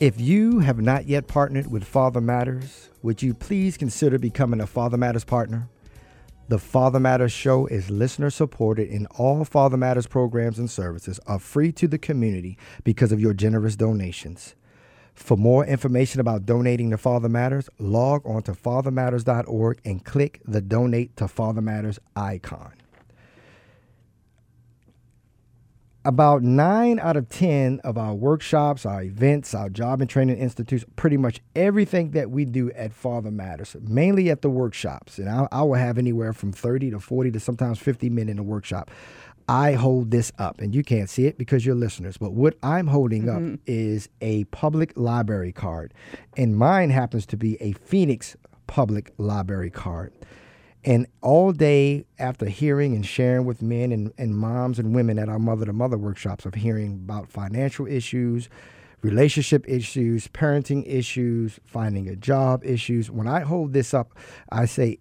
If you have not yet partnered with Father Matters, would you please consider becoming a Father Matters partner? The Father Matters show is listener supported and all Father Matters programs and services are free to the community because of your generous donations. For more information about donating to Father Matters, log on to fathermatters.org and click the Donate to Father Matters icon. About nine out of 10 of our workshops, our events, our job and training institutes, pretty much everything that we do at Father Matters, mainly at the workshops. And I, I will have anywhere from 30 to 40 to sometimes 50 men in a workshop. I hold this up, and you can't see it because you're listeners. But what I'm holding mm-hmm. up is a public library card, and mine happens to be a Phoenix Public Library card. And all day after hearing and sharing with men and, and moms and women at our mother to mother workshops of hearing about financial issues, relationship issues, parenting issues, finding a job issues, when I hold this up, I say,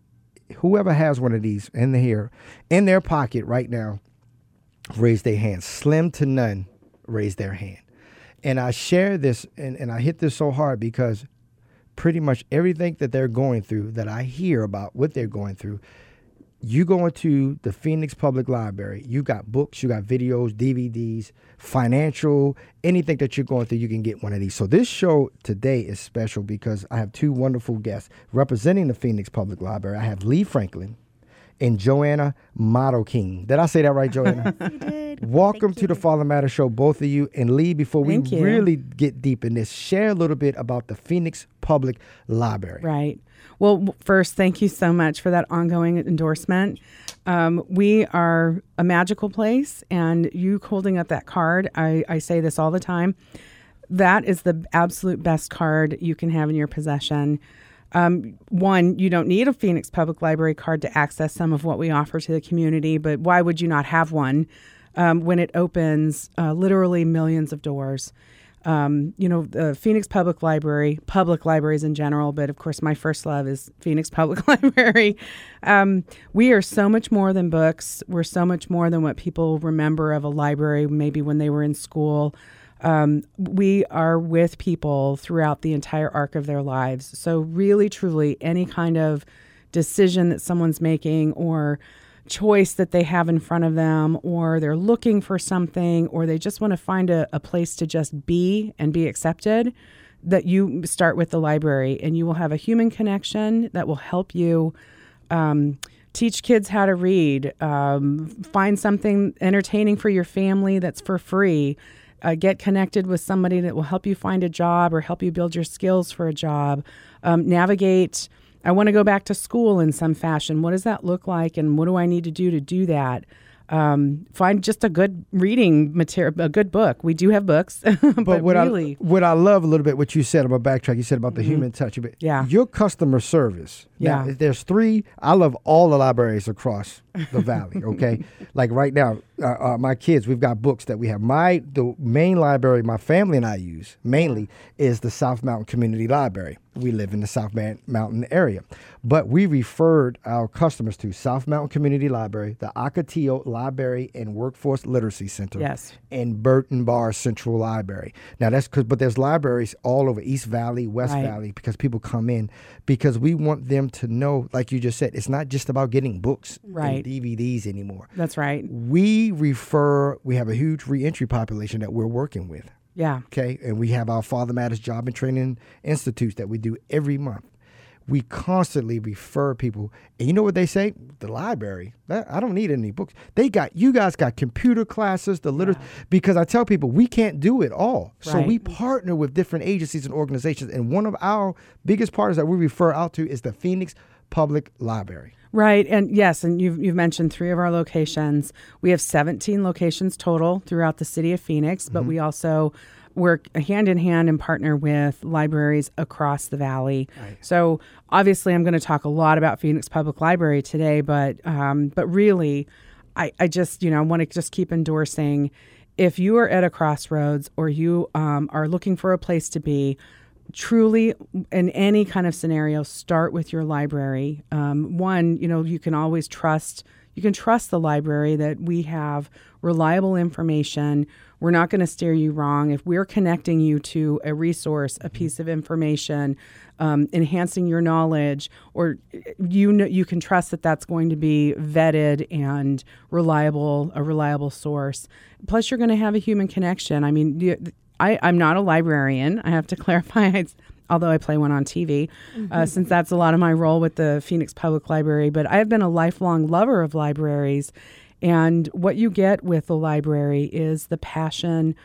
whoever has one of these in the here in their pocket right now raise their hand. Slim to none raise their hand. And I share this and, and I hit this so hard because pretty much everything that they're going through, that I hear about what they're going through, you go into the Phoenix Public Library, you got books, you got videos, DVDs, financial, anything that you're going through, you can get one of these. So this show today is special because I have two wonderful guests representing the Phoenix Public Library. I have Lee Franklin and Joanna Marroquin. Did I say that right, Joanna? you did. Welcome Thank to you. the Father Matter Show, both of you. And Lee, before we Thank you. really get deep in this, share a little bit about the Phoenix Public Library. Right. Well, first, thank you so much for that ongoing endorsement. Um, we are a magical place, and you holding up that card, I, I say this all the time. That is the absolute best card you can have in your possession. Um, one, you don't need a Phoenix Public Library card to access some of what we offer to the community, but why would you not have one um, when it opens uh, literally millions of doors? Um, you know, the Phoenix Public Library, public libraries in general, but of course, my first love is Phoenix Public Library. Um, we are so much more than books. We're so much more than what people remember of a library, maybe when they were in school. Um, we are with people throughout the entire arc of their lives. So, really, truly, any kind of decision that someone's making or choice that they have in front of them, or they're looking for something, or they just want to find a, a place to just be and be accepted, that you start with the library and you will have a human connection that will help you. Um, teach kids how to read, um, find something entertaining for your family that's for free uh, get connected with somebody that will help you find a job or help you build your skills for a job, um, navigate. I want to go back to school in some fashion. What does that look like, and what do I need to do to do that? Um, find just a good reading material, a good book. We do have books, but, But what really, I what I love a little bit what you said about backtrack. You said about the human touch. But Mm-hmm. Yeah. your customer service. Now, Yeah. there's three. I love all the libraries across the valley. Okay, like right now, uh, uh, my kids. We've got books that we have. My the main library my family and I use mainly is the South Mountain Community Library. We live in the South Man- Mountain area, but we referred our customers to South Mountain Community Library, the Ocotillo Library and Workforce Literacy Center, Yes. and Burton Barr Central Library. Now that's because, but there's libraries all over East Valley, West Right. Valley, because people come in because we want them to know, like you just said, it's not just about getting books Right. DVDs anymore. that's right. We refer. We have a huge reentry population that we're working with. Yeah, Okay, and we have our Father Matters Job and Training Institutes that we do every month. We constantly refer people, and you know what they say? The library. I don't need any books. They got you guys got computer classes, the literature. Because I tell people we can't do it all, so we partner with different agencies and organizations. And one of our biggest partners that we refer out to is the Phoenix Public Library. Right, and yes, and you've you've mentioned three of our locations. We have 17 locations total throughout the city of Phoenix, but we also work hand in hand and partner with libraries across the valley. So obviously, I'm going to talk a lot about Phoenix Public Library today, but um, but really, I, I just you know want to just keep endorsing. If you are at a crossroads or you um, are looking for a place to be, truly in any kind of scenario start with your library. Um, one you know you can always trust you can trust the library that we have reliable information. We're not going to steer you wrong. If we're connecting you to a resource a piece of information um, enhancing your knowledge or you know you can trust that that's going to be vetted and reliable a reliable source. Plus you're going to have a human connection. I mean you, I, I'm not a librarian. I have to clarify, I, although I play one on TV, uh, since that's a lot of my role with the Phoenix Public Library. But I have been a lifelong lover of libraries. And what you get with the library is the passion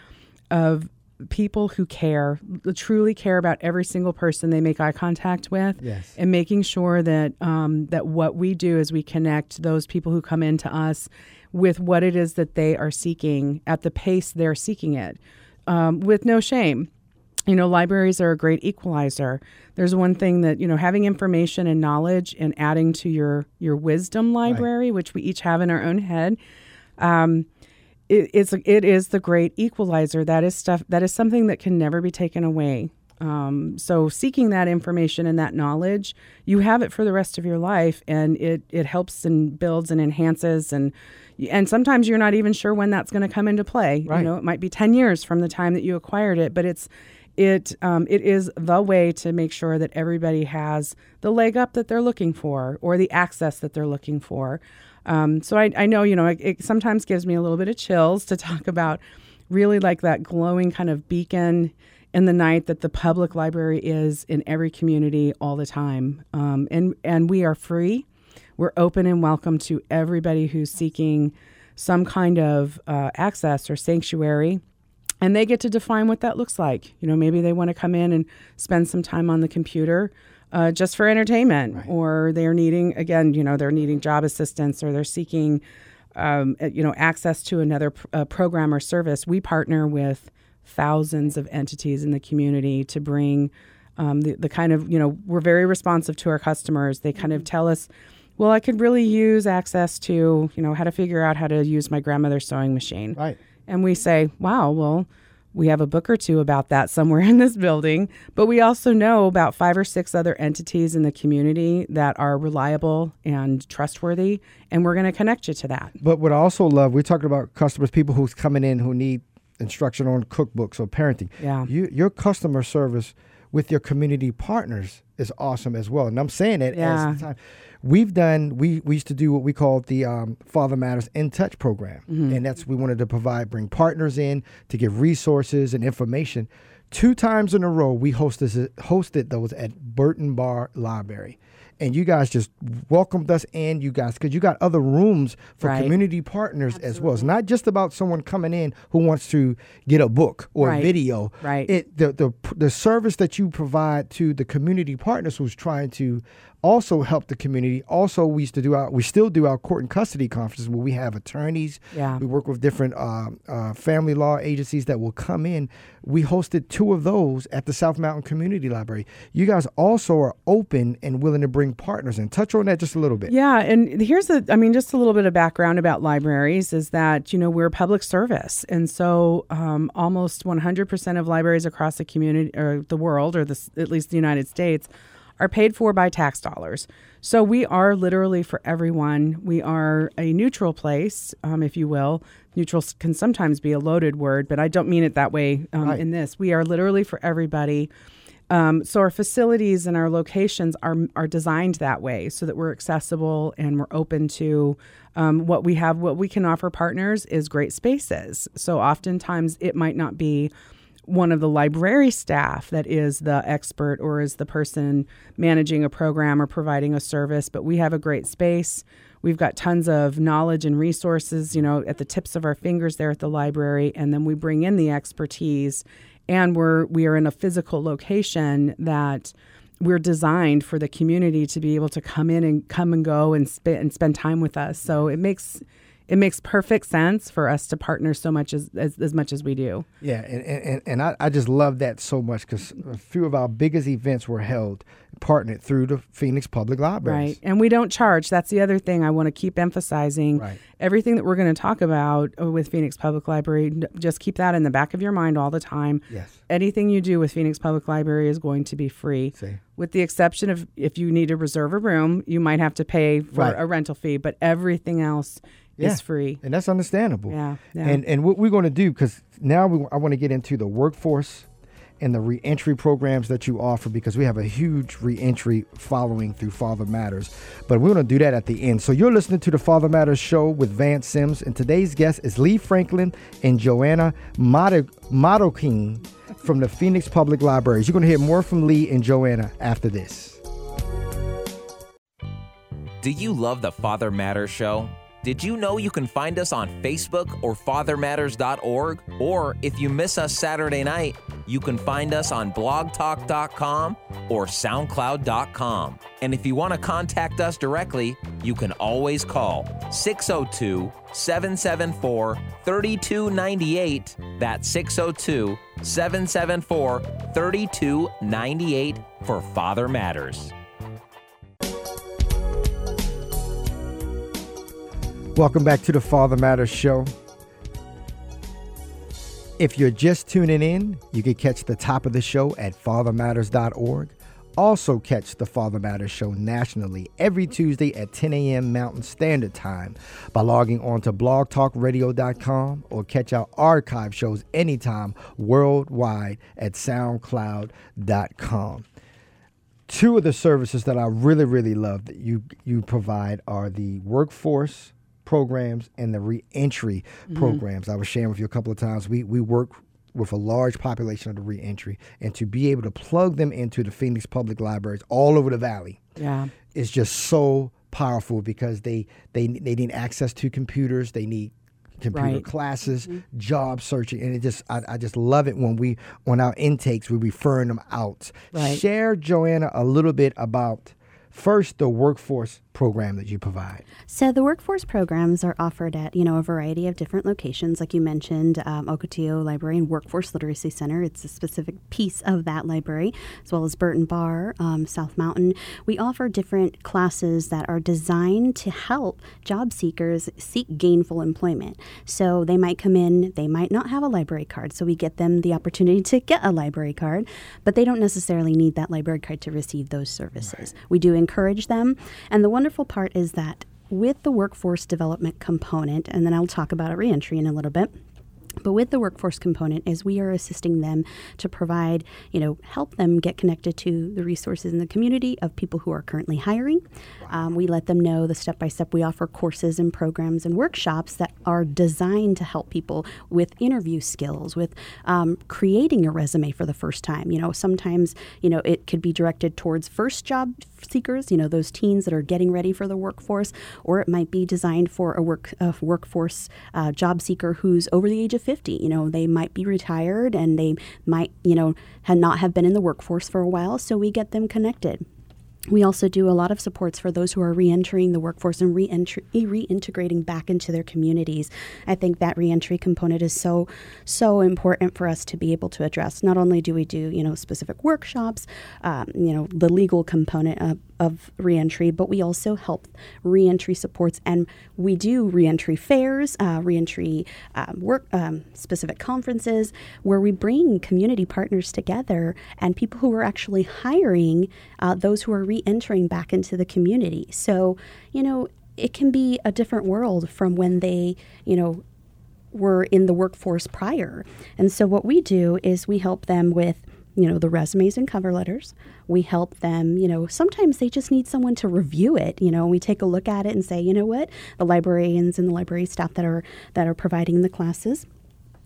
of people who care, truly care about every single person they make eye contact with, Yes. and making sure that um, that what we do is we connect those people who come into us with what it is that they are seeking at the pace they're seeking it, um, with no shame. You know, libraries are a great equalizer. There's one thing that you know, having information and knowledge and adding to your your wisdom library, which we each have in our own head. Um, it, it's it is the great equalizer. That is stuff that is something that can never be taken away. Um, so seeking that information and that knowledge, you have it for the rest of your life, and it it helps and builds and enhances and and sometimes you're not even sure when that's going to come into play. Right. You know, it might be ten years from the time that you acquired it, but it's it um, it is the way to make sure that everybody has the leg up that they're looking for or the access that they're looking for. Um, so I, I know you know it, it sometimes gives me a little bit of chills to talk about really like that glowing kind of beacon in the night that the public library is in every community all the time. Um, and and we are free. We're open and welcome to everybody who's seeking some kind of uh, access or sanctuary and they get to define what that looks like. You know, maybe they want to come in and spend some time on the computer uh, just for entertainment, or they're needing again, you know, they're needing job assistance, or they're seeking, um, uh, you know, access to another pr- uh, program or service. We partner with thousands of entities in the community to bring um, the, the kind of you know we're very responsive to our customers. They kind of tell us. Well, I could really use access to, you know, how to figure out how to use my grandmother's sewing machine. Right. And we say, wow, well, we have a book or two about that somewhere in this building. But we also know about five or six other entities in the community that are reliable and trustworthy. And we're going to connect you to that. But what I also love, we're talking about customers, people who's coming in who need instruction on cookbooks or parenting. Yeah. You, your customer service with your community partners is awesome as well. And I'm saying it Yeah. as the time. We've done, we, we used to do what we called the um, Father Matters In Touch program. Mm-hmm. And that's, we wanted to provide, bring partners in to give resources and information. Two times in a row, we hosted, hosted those at Burton Barr Library. And you guys just welcomed us in, you guys, because you got other rooms for Right. community partners as well. It's not just about someone coming in who wants to get a book or Right. a video. Right. It the, the the service that you provide to the community partners who's trying to also help the community. Also, we used to do our we still do our court and custody conferences where we have attorneys. Yeah. We work with different uh, uh, family law agencies that will come in. We hosted two of those at the South Mountain Community Library. You guys also are open and willing to bring partners in. Touch on that just a little bit. Yeah, and here's a I mean just a little bit of background about libraries is that, you know, we're a public service. And so um, almost 100% of libraries across the community or the world or the, at least the United States are paid for by tax dollars. So we are literally for everyone. We are a neutral place, um, if you will. Neutral can sometimes be a loaded word, but I don't mean it that way um, Right. in this. We are literally for everybody. Um, so our facilities and our locations are are designed that way, so that we're accessible and we're open to um, what we have. What we can offer partners is great spaces. So oftentimes it might not be one of the library staff that is the expert or is the person managing a program or providing a service, but we have a great space. We've got tons of knowledge and resources, you know, at the tips of our fingers there at the library, and then we bring in the expertise and we're we are in a physical location that we're designed for the community to be able to come in and come and go and spend and spend time with us. So it makes it makes perfect sense for us to partner so much as as, as much as we do. Yeah, and and, and I, I just love that so much because a few of our biggest events were held partnered through the Phoenix Public Libraries. Right, and we don't charge. That's the other thing I want to keep emphasizing. Right. Everything that we're going to talk about uh, with Phoenix Public Library, just keep that in the back of your mind all the time. Yes. Anything you do with Phoenix Public Library is going to be free. See. With the exception of if you need to reserve a room, you might have to pay for Right. a rental fee, but everything else Yeah. is free. And that's understandable. Yeah, yeah. And and what we're going to do because now we, I want to get into the workforce and the reentry programs that you offer because we have a huge reentry following through Father Matters. But we're going to do that at the end. So you're listening to the Father Matters show with Vance Sims, and today's guest is Lee Franklin and Joanna Marroquin from the Phoenix Public Libraries. You're going to hear more from Lee and Joanna after this. Do you love the Father Matters show? Did you know you can find us on Facebook or fathermatters.org? Or if you miss us Saturday night, you can find us on blogtalk.com or soundcloud.com. And if you want to contact us directly, you can always call 602 774 3298. That's 602 774 3298 for Father Matters. Welcome back to the Father Matters Show. If you're just tuning in, you can catch the top of the show at fathermatters.org. Also, catch the Father Matters Show nationally every Tuesday at 10 a.m. Mountain Standard Time by logging on to blogtalkradio.com or catch our archive shows anytime worldwide at soundcloud.com two of the services that I really, really love that you you provide are the workforce programs and the reentry mm-hmm. programs. I was sharing with you a couple of times. We we work with a large population of the reentry, and to be able to plug them into the Phoenix Public Libraries all over the valley Yeah. is just so powerful because they they they need access to computers. They need computer Right. classes, mm-hmm. job searching, and it just I, I just love it when we on our intakes we're referring them out. Right. Share Joanna a little bit about first the workforce program that you provide. So the workforce programs are offered at you know a variety of different locations, like you mentioned, um, Ocotillo Library and Workforce Literacy Center. It's a specific piece of that library, as well as Burton Barr, um, South Mountain. We offer different classes that are designed to help job seekers seek gainful employment. So they might come in, they might not have a library card, so we get them the opportunity to get a library card, but they don't necessarily need that library card to receive those services. We do encourage them, and the wonderful part is that with the workforce development component, and then I'll talk about a reentry in a little bit. But with the workforce component, is we are assisting them to provide, you know, help them get connected to the resources in the community of people who are currently hiring. Um, we let them know the step by step. We offer courses and programs and workshops that are designed to help people with interview skills, with um, creating a resume for the first time. You know, sometimes you know it could be directed towards first job seekers, you know, those teens that are getting ready for the workforce, or it might be designed for a work workforce uh, job seeker who's over the age of 50. You know, they might be retired and they might, you know, ha- not have been in the workforce for a while, so we get them connected. We also do a lot of supports for those who are re-entering the workforce and reintegrating back into their communities. I think that reentry component is so so important for us to be able to address. Not only do we do you know specific workshops, um, you know the legal component of, of reentry, but we also help reentry supports and we do reentry fairs, uh, reentry um, work um, specific conferences where we bring community partners together and people who are actually hiring uh, those who are re-entering back into the community. So you know it can be a different world from when they you know were in the workforce prior. And so what we do is we help them with you know the resumes and cover letters. We help them, you know, sometimes they just need someone to review it, you know, we take a look at it and say, you know what, the librarians and the library staff that are that are providing the classes.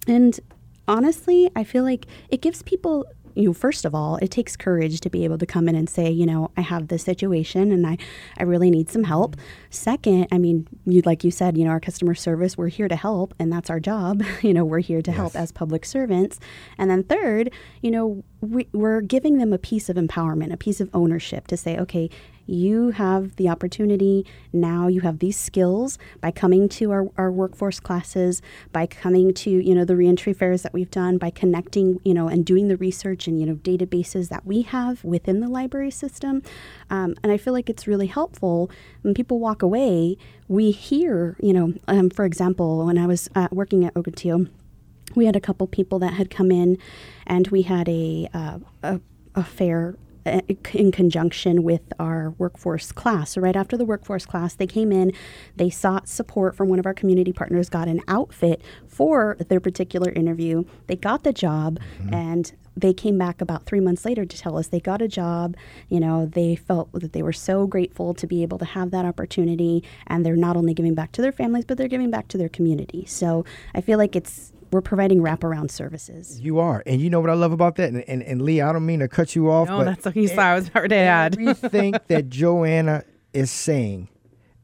And honestly, I feel like it gives people you know, first of all, it takes courage to be able to come in and say, you know, I have this situation and I, I really need some help. Second, I mean, you like you said, you know, our customer service, we're here to help, and that's our job. you know, we're here to help as public servants. And then third, you know, we, we're giving them a piece of empowerment, a piece of ownership to say, okay, you have the opportunity now you have these skills by coming to our, our workforce classes by coming to you know the reentry fairs that we've done by connecting you know and doing the research and you know databases that we have within the library system. Um, and i feel like it's really helpful when people walk away. We hear you know um, for example when i was uh, working at ocotillo we had a couple people that had come in and we had a, uh, a, a fair in conjunction with our workforce class. So, right after the workforce class, they came in, they sought support from one of our community partners, got an outfit for their particular interview. They got the job, mm-hmm. and they came back about three months later to tell us they got a job. You know, they felt that they were so grateful to be able to have that opportunity, and they're not only giving back to their families, but they're giving back to their community. So I feel like it's we're providing wraparound services. You are, and you know what I love about that. And, and, and Lee, I don't mean to cut you off. No, that's what you saw. I was about to add. Everything that Joanna is saying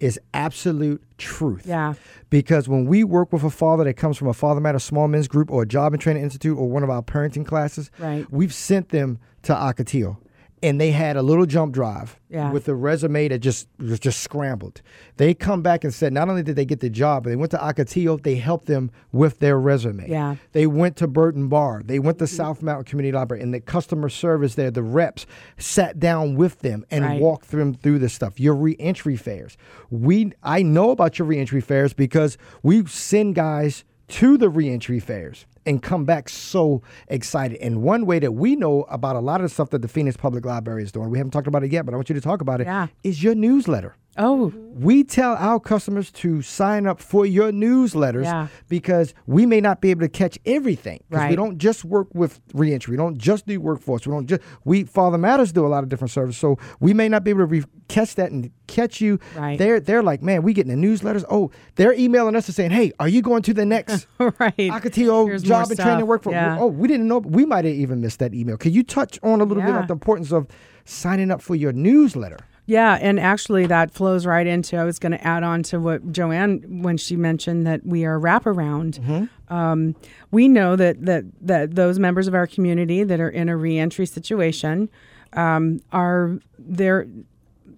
is absolute truth. Yeah. Because when we work with a father that comes from a Father Matter Small Men's Group or a Job and Training Institute or one of our parenting classes, right. we've sent them to Ocotillo and they had a little jump drive yeah. with a resume that just was just scrambled. They come back and said not only did they get the job, but they went to Ocotillo, they helped them with their resume. Yeah. They went to Burton Barr, they went to mm-hmm. South Mountain Community Library, and the customer service there, the reps sat down with them and right. walked them through this stuff. Your reentry fairs. We I know about your reentry fairs because we send guys to the reentry fairs and come back so excited. And one way that we know about a lot of the stuff that the Phoenix Public Library is doing, we haven't talked about it yet, but I want you to talk about it. Yeah. Is your newsletter. Oh. We tell our customers to sign up for your newsletters yeah. because we may not be able to catch everything. Right. We don't just work with reentry. We don't just do workforce. We don't just we Father Matters do a lot of different services. So we may not be able to re- catch that and catch you. Right. They're they're like, man, we getting the newsletters. Oh, they're emailing us and saying, hey, are you going to the next right. Ocotillo Here's job and training workforce? Yeah. Oh, we didn't know. We might have even missed that email. Could you touch on a little yeah. bit about the importance of signing up for your newsletter? Yeah, and actually that flows right into. I was going to add on to what Joanne when she mentioned that we are wraparound. Mm-hmm. Um, we know that that that those members of our community that are in a reentry situation um, are they're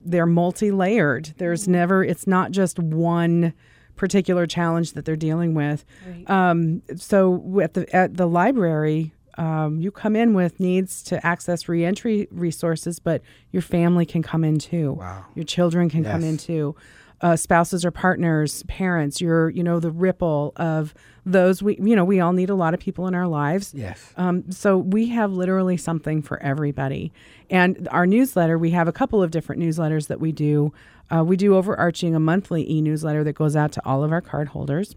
they're multi-layered. There's never. It's not just one particular challenge that they're dealing with. Right. Um, so at the at the library, um, you come in with needs to access reentry resources, but your family can come in too. Wow. Your children can yes. come in too. Uh, spouses or partners, parents, you're, you know, the ripple of those. We, you know, we all need a lot of people in our lives. Yes. Um, so we have literally something for everybody. And our newsletter, we have a couple of different newsletters that we do. Uh, we do overarching a monthly e newsletter that goes out to all of our card holders.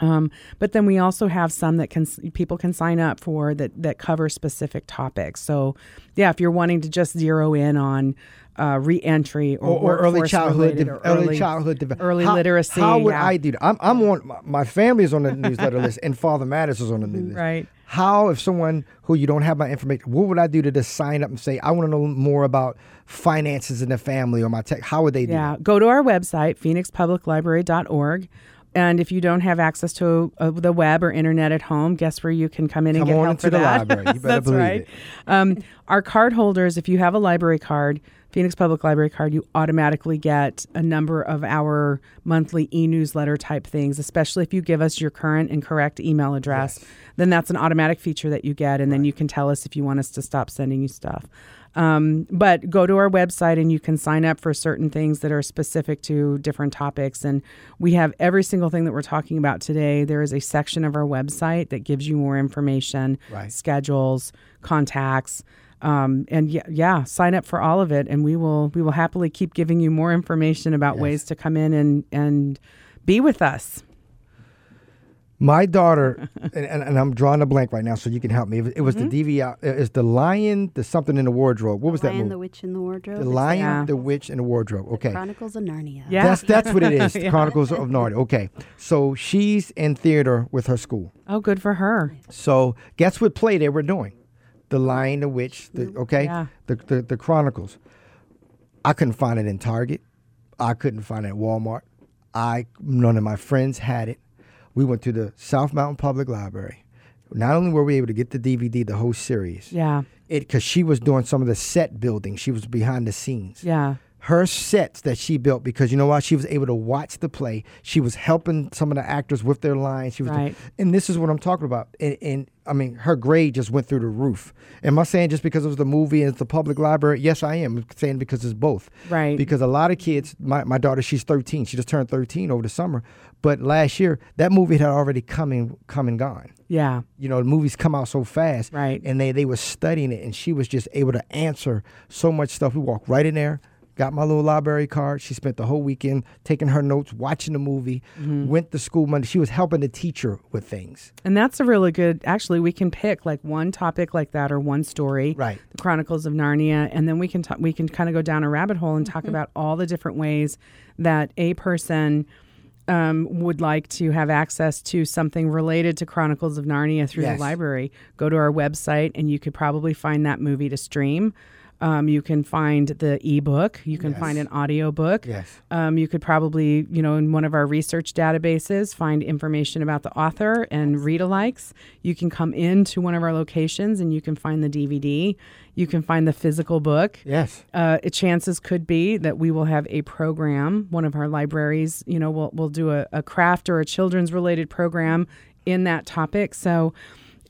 Um, but then we also have some that can people can sign up for that that cover specific topics. So, yeah, if you're wanting to just zero in on uh, reentry or, or, or early childhood, de- or early, early, childhood, de- early how, literacy. How would yeah. I do that? I'm, I'm on my family is on the newsletter list, and Father Matters is on the newsletter. Right. How, if someone who you don't have my information, what would I do to just sign up and say, I want to know more about finances in the family or my tech? How would they do? Yeah, that? go to our website, phoenixpubliclibrary.org. And if you don't have access to uh, the web or internet at home, guess where you can come in and come get on help into for the that. library. You better That's believe right. it. Um, our card holders, if you have a library card, Phoenix Public Library card, you automatically get a number of our monthly e-newsletter type things, especially if you give us your current and correct email address. Yes. Then that's an automatic feature that you get, and then you can tell us if you want us to stop sending you stuff. Um, but go to our website and you can sign up for certain things that are specific to different topics. And we have every single thing that we're talking about today. There is a section of our website that gives you more information, Right. schedules, contacts. Um, and yeah, yeah, sign up for all of it, and we will we will happily keep giving you more information about Yes. ways to come in and and be with us. My daughter, and, and, and I'm drawing a blank right now, so you can help me. It was, it was Mm-hmm. the DVR. It's the Lion, the something in the wardrobe. What was that Lion, movie? the Witch, in the Wardrobe. The Lion, Yeah. the Witch, in the Wardrobe. Okay. Chronicles of Narnia. Yeah. That's that's what it is. Yeah. Chronicles of Narnia. Okay. So she's in theater with her school. Oh, good for her. So guess what play they were doing? The Lion, the Witch, the okay, Yeah. the, the the Chronicles. I couldn't find it in Target. I couldn't find it at Walmart. I none of my friends had it. We went to the South Mountain Public Library. Not only were we able to get the DVD, the whole series, Yeah. it because she was doing some of the set building. She was behind the scenes Yeah. Her sets that she built because you know why she was able to watch the play she was helping some of the actors with their lines she was Right. and this is what i'm talking about and, and i mean her grade just went through the roof am i saying just because it was the movie and it's the public library yes i am I'm saying because it's both Right. because a lot of kids my, my daughter she's 13 she just turned 13 over the summer but last year that movie had already come and come and gone Yeah. you know, the movies come out so fast. Right. And they, they were studying it, and she was just able to answer so much stuff. We walked right in there, got my little library card. She spent the whole weekend taking her notes, watching the movie, Mm-hmm. went to school Monday. She was helping the teacher with things. And that's a really good. Actually, we can pick like one topic like that or one story, Right. The Chronicles of Narnia, and then we can talk. We can kind of go down a rabbit hole and talk about all the different ways that a person um, would like to have access to something related to Chronicles of Narnia through Yes. the library. Go to our website, and you could probably find that movie to stream. Um, you can find the ebook. You can find an audio book. Yes. Um, you could probably, you know, in one of our research databases, find information about the author and read alikes. You can come into one of our locations and you can find the DVD. You can find the physical book. Yes. Uh, it- chances could be that we will have a program. One of our libraries, you know, will will do a, a craft or a children's related program in that topic. So.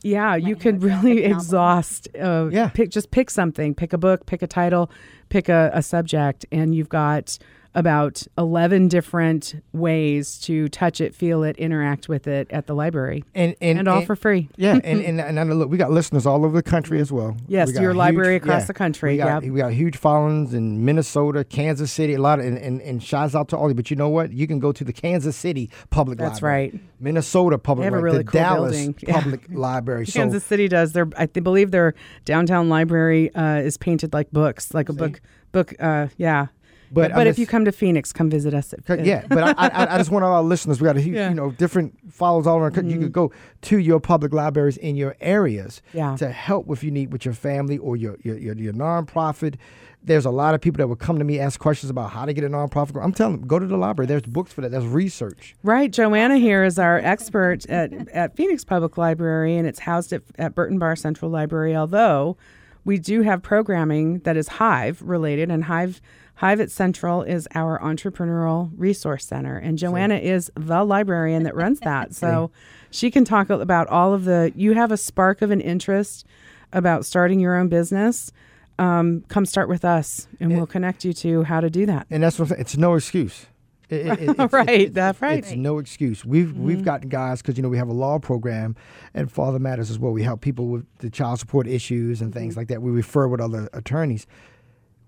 Yeah, you could really exhaust. Uh, Yeah. pick just pick something. Pick a book. Pick a title. Pick a, a subject, and you've got about 11 different ways to touch it, feel it, interact with it at the library. And and, And all for free. Yeah, and, and and and look, we got listeners all over the country as well. Yes, We your a library across the country, We got, yep. we got huge followings in Minnesota, Kansas City, a lot of, and, and, and shouts out to all you. But you know what? You can go to the Kansas City Public That's Library. That's right. Minnesota Public They have a Library. really the cool Dallas building. Yeah. Public Library. So Kansas City does. Their I believe their downtown library uh, is painted like books, like a book. Book. Uh, yeah. But But, if just- you come to Phoenix, come visit us. At, Yeah, but I, I, I just want all our listeners. We got a huge, Yeah. Mm-hmm. you know, different follows all around. country. You could go to your public libraries in your areas Yeah. to help if you need with your family or your your, your your nonprofit. There's a lot of people that will come to me ask questions about how to get a nonprofit. I'm telling them, go to the library. There's books for that. There's research. Right. Joanna here is our expert at, at Phoenix Public Library, and it's housed at, at Burton Barr Central Library. Although we do have programming that is Hive related, and Hive Hive at Central is our entrepreneurial resource center, and Joanna is the librarian that runs that. So she can talk about all of the. You have a spark of an interest about starting your own business. Um, come start with us, and we'll connect you to how to do that. And that's what It's no excuse. It- it- it- it's- Right, it's- that's right. It's no excuse. We've we've gotten guys because you know we have a law program and Father Matters as well. We help people with the child support issues and things like that. We refer with other attorneys.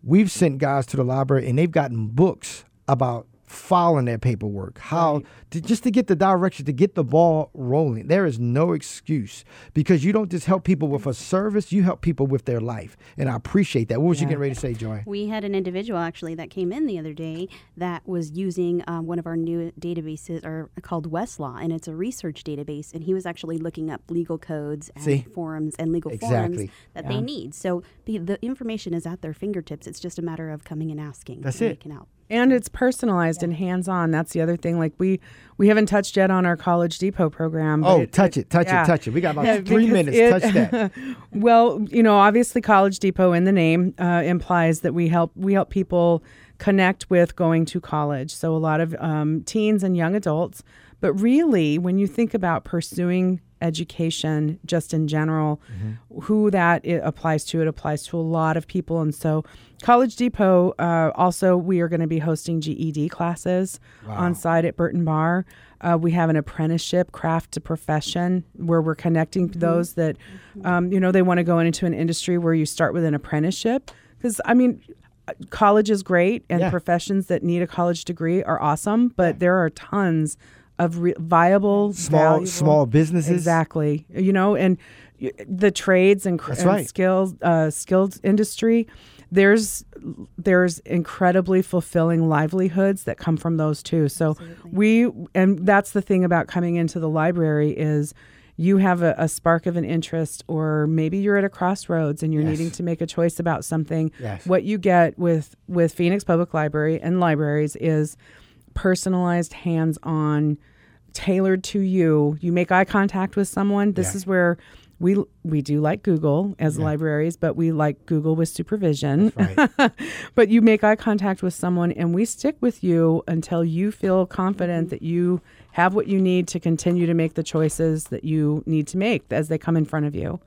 We've sent guys to the library and they've gotten books about filing their paperwork, how to, just to get the direction, to get the ball rolling. There is no excuse because you don't just help people with a service, you help people with their life. And I appreciate that. What was you getting ready to say, Joy? We had an individual actually that came in the other day that was using um, one of our new databases or called Westlaw, and it's a research database. And he was actually looking up legal codes and See? forums and legal Exactly. forms that Yeah. they need. So the, the information is at their fingertips. It's just a matter of coming and asking. That's and it. They can help. And it's personalized and hands-on that's the other thing like we we haven't touched yet on our college depot program but Oh, touch it, touch yeah. it, touch it. We got about Yeah, three minutes. it- touch that. well you know obviously college depot in the name uh, implies that we help we help people connect with going to college so a lot of um, teens and young adults but really when you think about pursuing education just in general who that it applies to it applies to a lot of people. And so college depot uh, also we are going to be hosting ged classes on site at burton barr. Uh, we have an apprenticeship craft to profession where we're connecting those that um, you know they want to go into an industry where you start with an apprenticeship. Because i mean college is great and Yeah. professions that need a college degree are awesome but there are tons of re- viable Small valuable- small businesses. exactly you know and the trades and, cr- That's and right. skills uh, skilled industry there's there's incredibly fulfilling livelihoods that come from those too so we and that's the thing about coming into the library is you have a, a spark of an interest, or maybe you're at a crossroads and you're Yes. needing to make a choice about something. Yes. What you get with with Phoenix Public Library and libraries is personalized, hands-on, tailored to you. You make eye contact with someone. This Yeah. is where we we do like Google as libraries, but we like Google with supervision. Right. but you make eye contact with someone and we stick with you until you feel confident that you have what you need to continue to make the choices that you need to make as they come in front of you.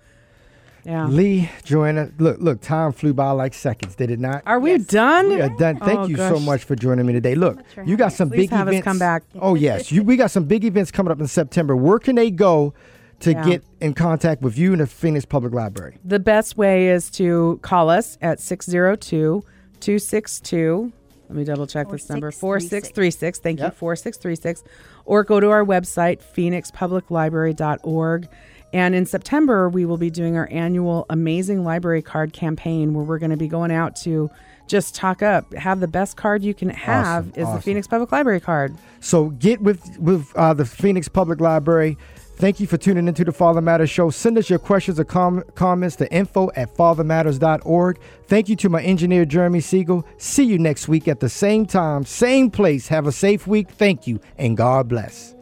Yeah. Lee, Joanna, look, look, time flew by like seconds, did it not? Are we done? We are done. Thank Oh, you so much for joining me today. Look, for you got some Please big have us events. come back. Oh yes, you, we got some big events coming up in September. Where can they go to Yeah. get in contact with you and the Phoenix Public Library? The best way is to call us at 602 262. Let me double check this number 4636. Thank you, 4636. Or go to our website, phoenixpubliclibrary.org. And in September, we will be doing our annual Amazing Library Card campaign where we're going to be going out to just talk up, have the best card you can have Awesome, is awesome. the Phoenix Public Library card. So get with with uh, the Phoenix Public Library. Thank you for tuning into the Father Matters show. Send us your questions or com- comments to info at fathermatters.org. Thank you to my engineer, Jeremy Siegel. See you next week at the same time, same place. Have a safe week. Thank you, and God bless.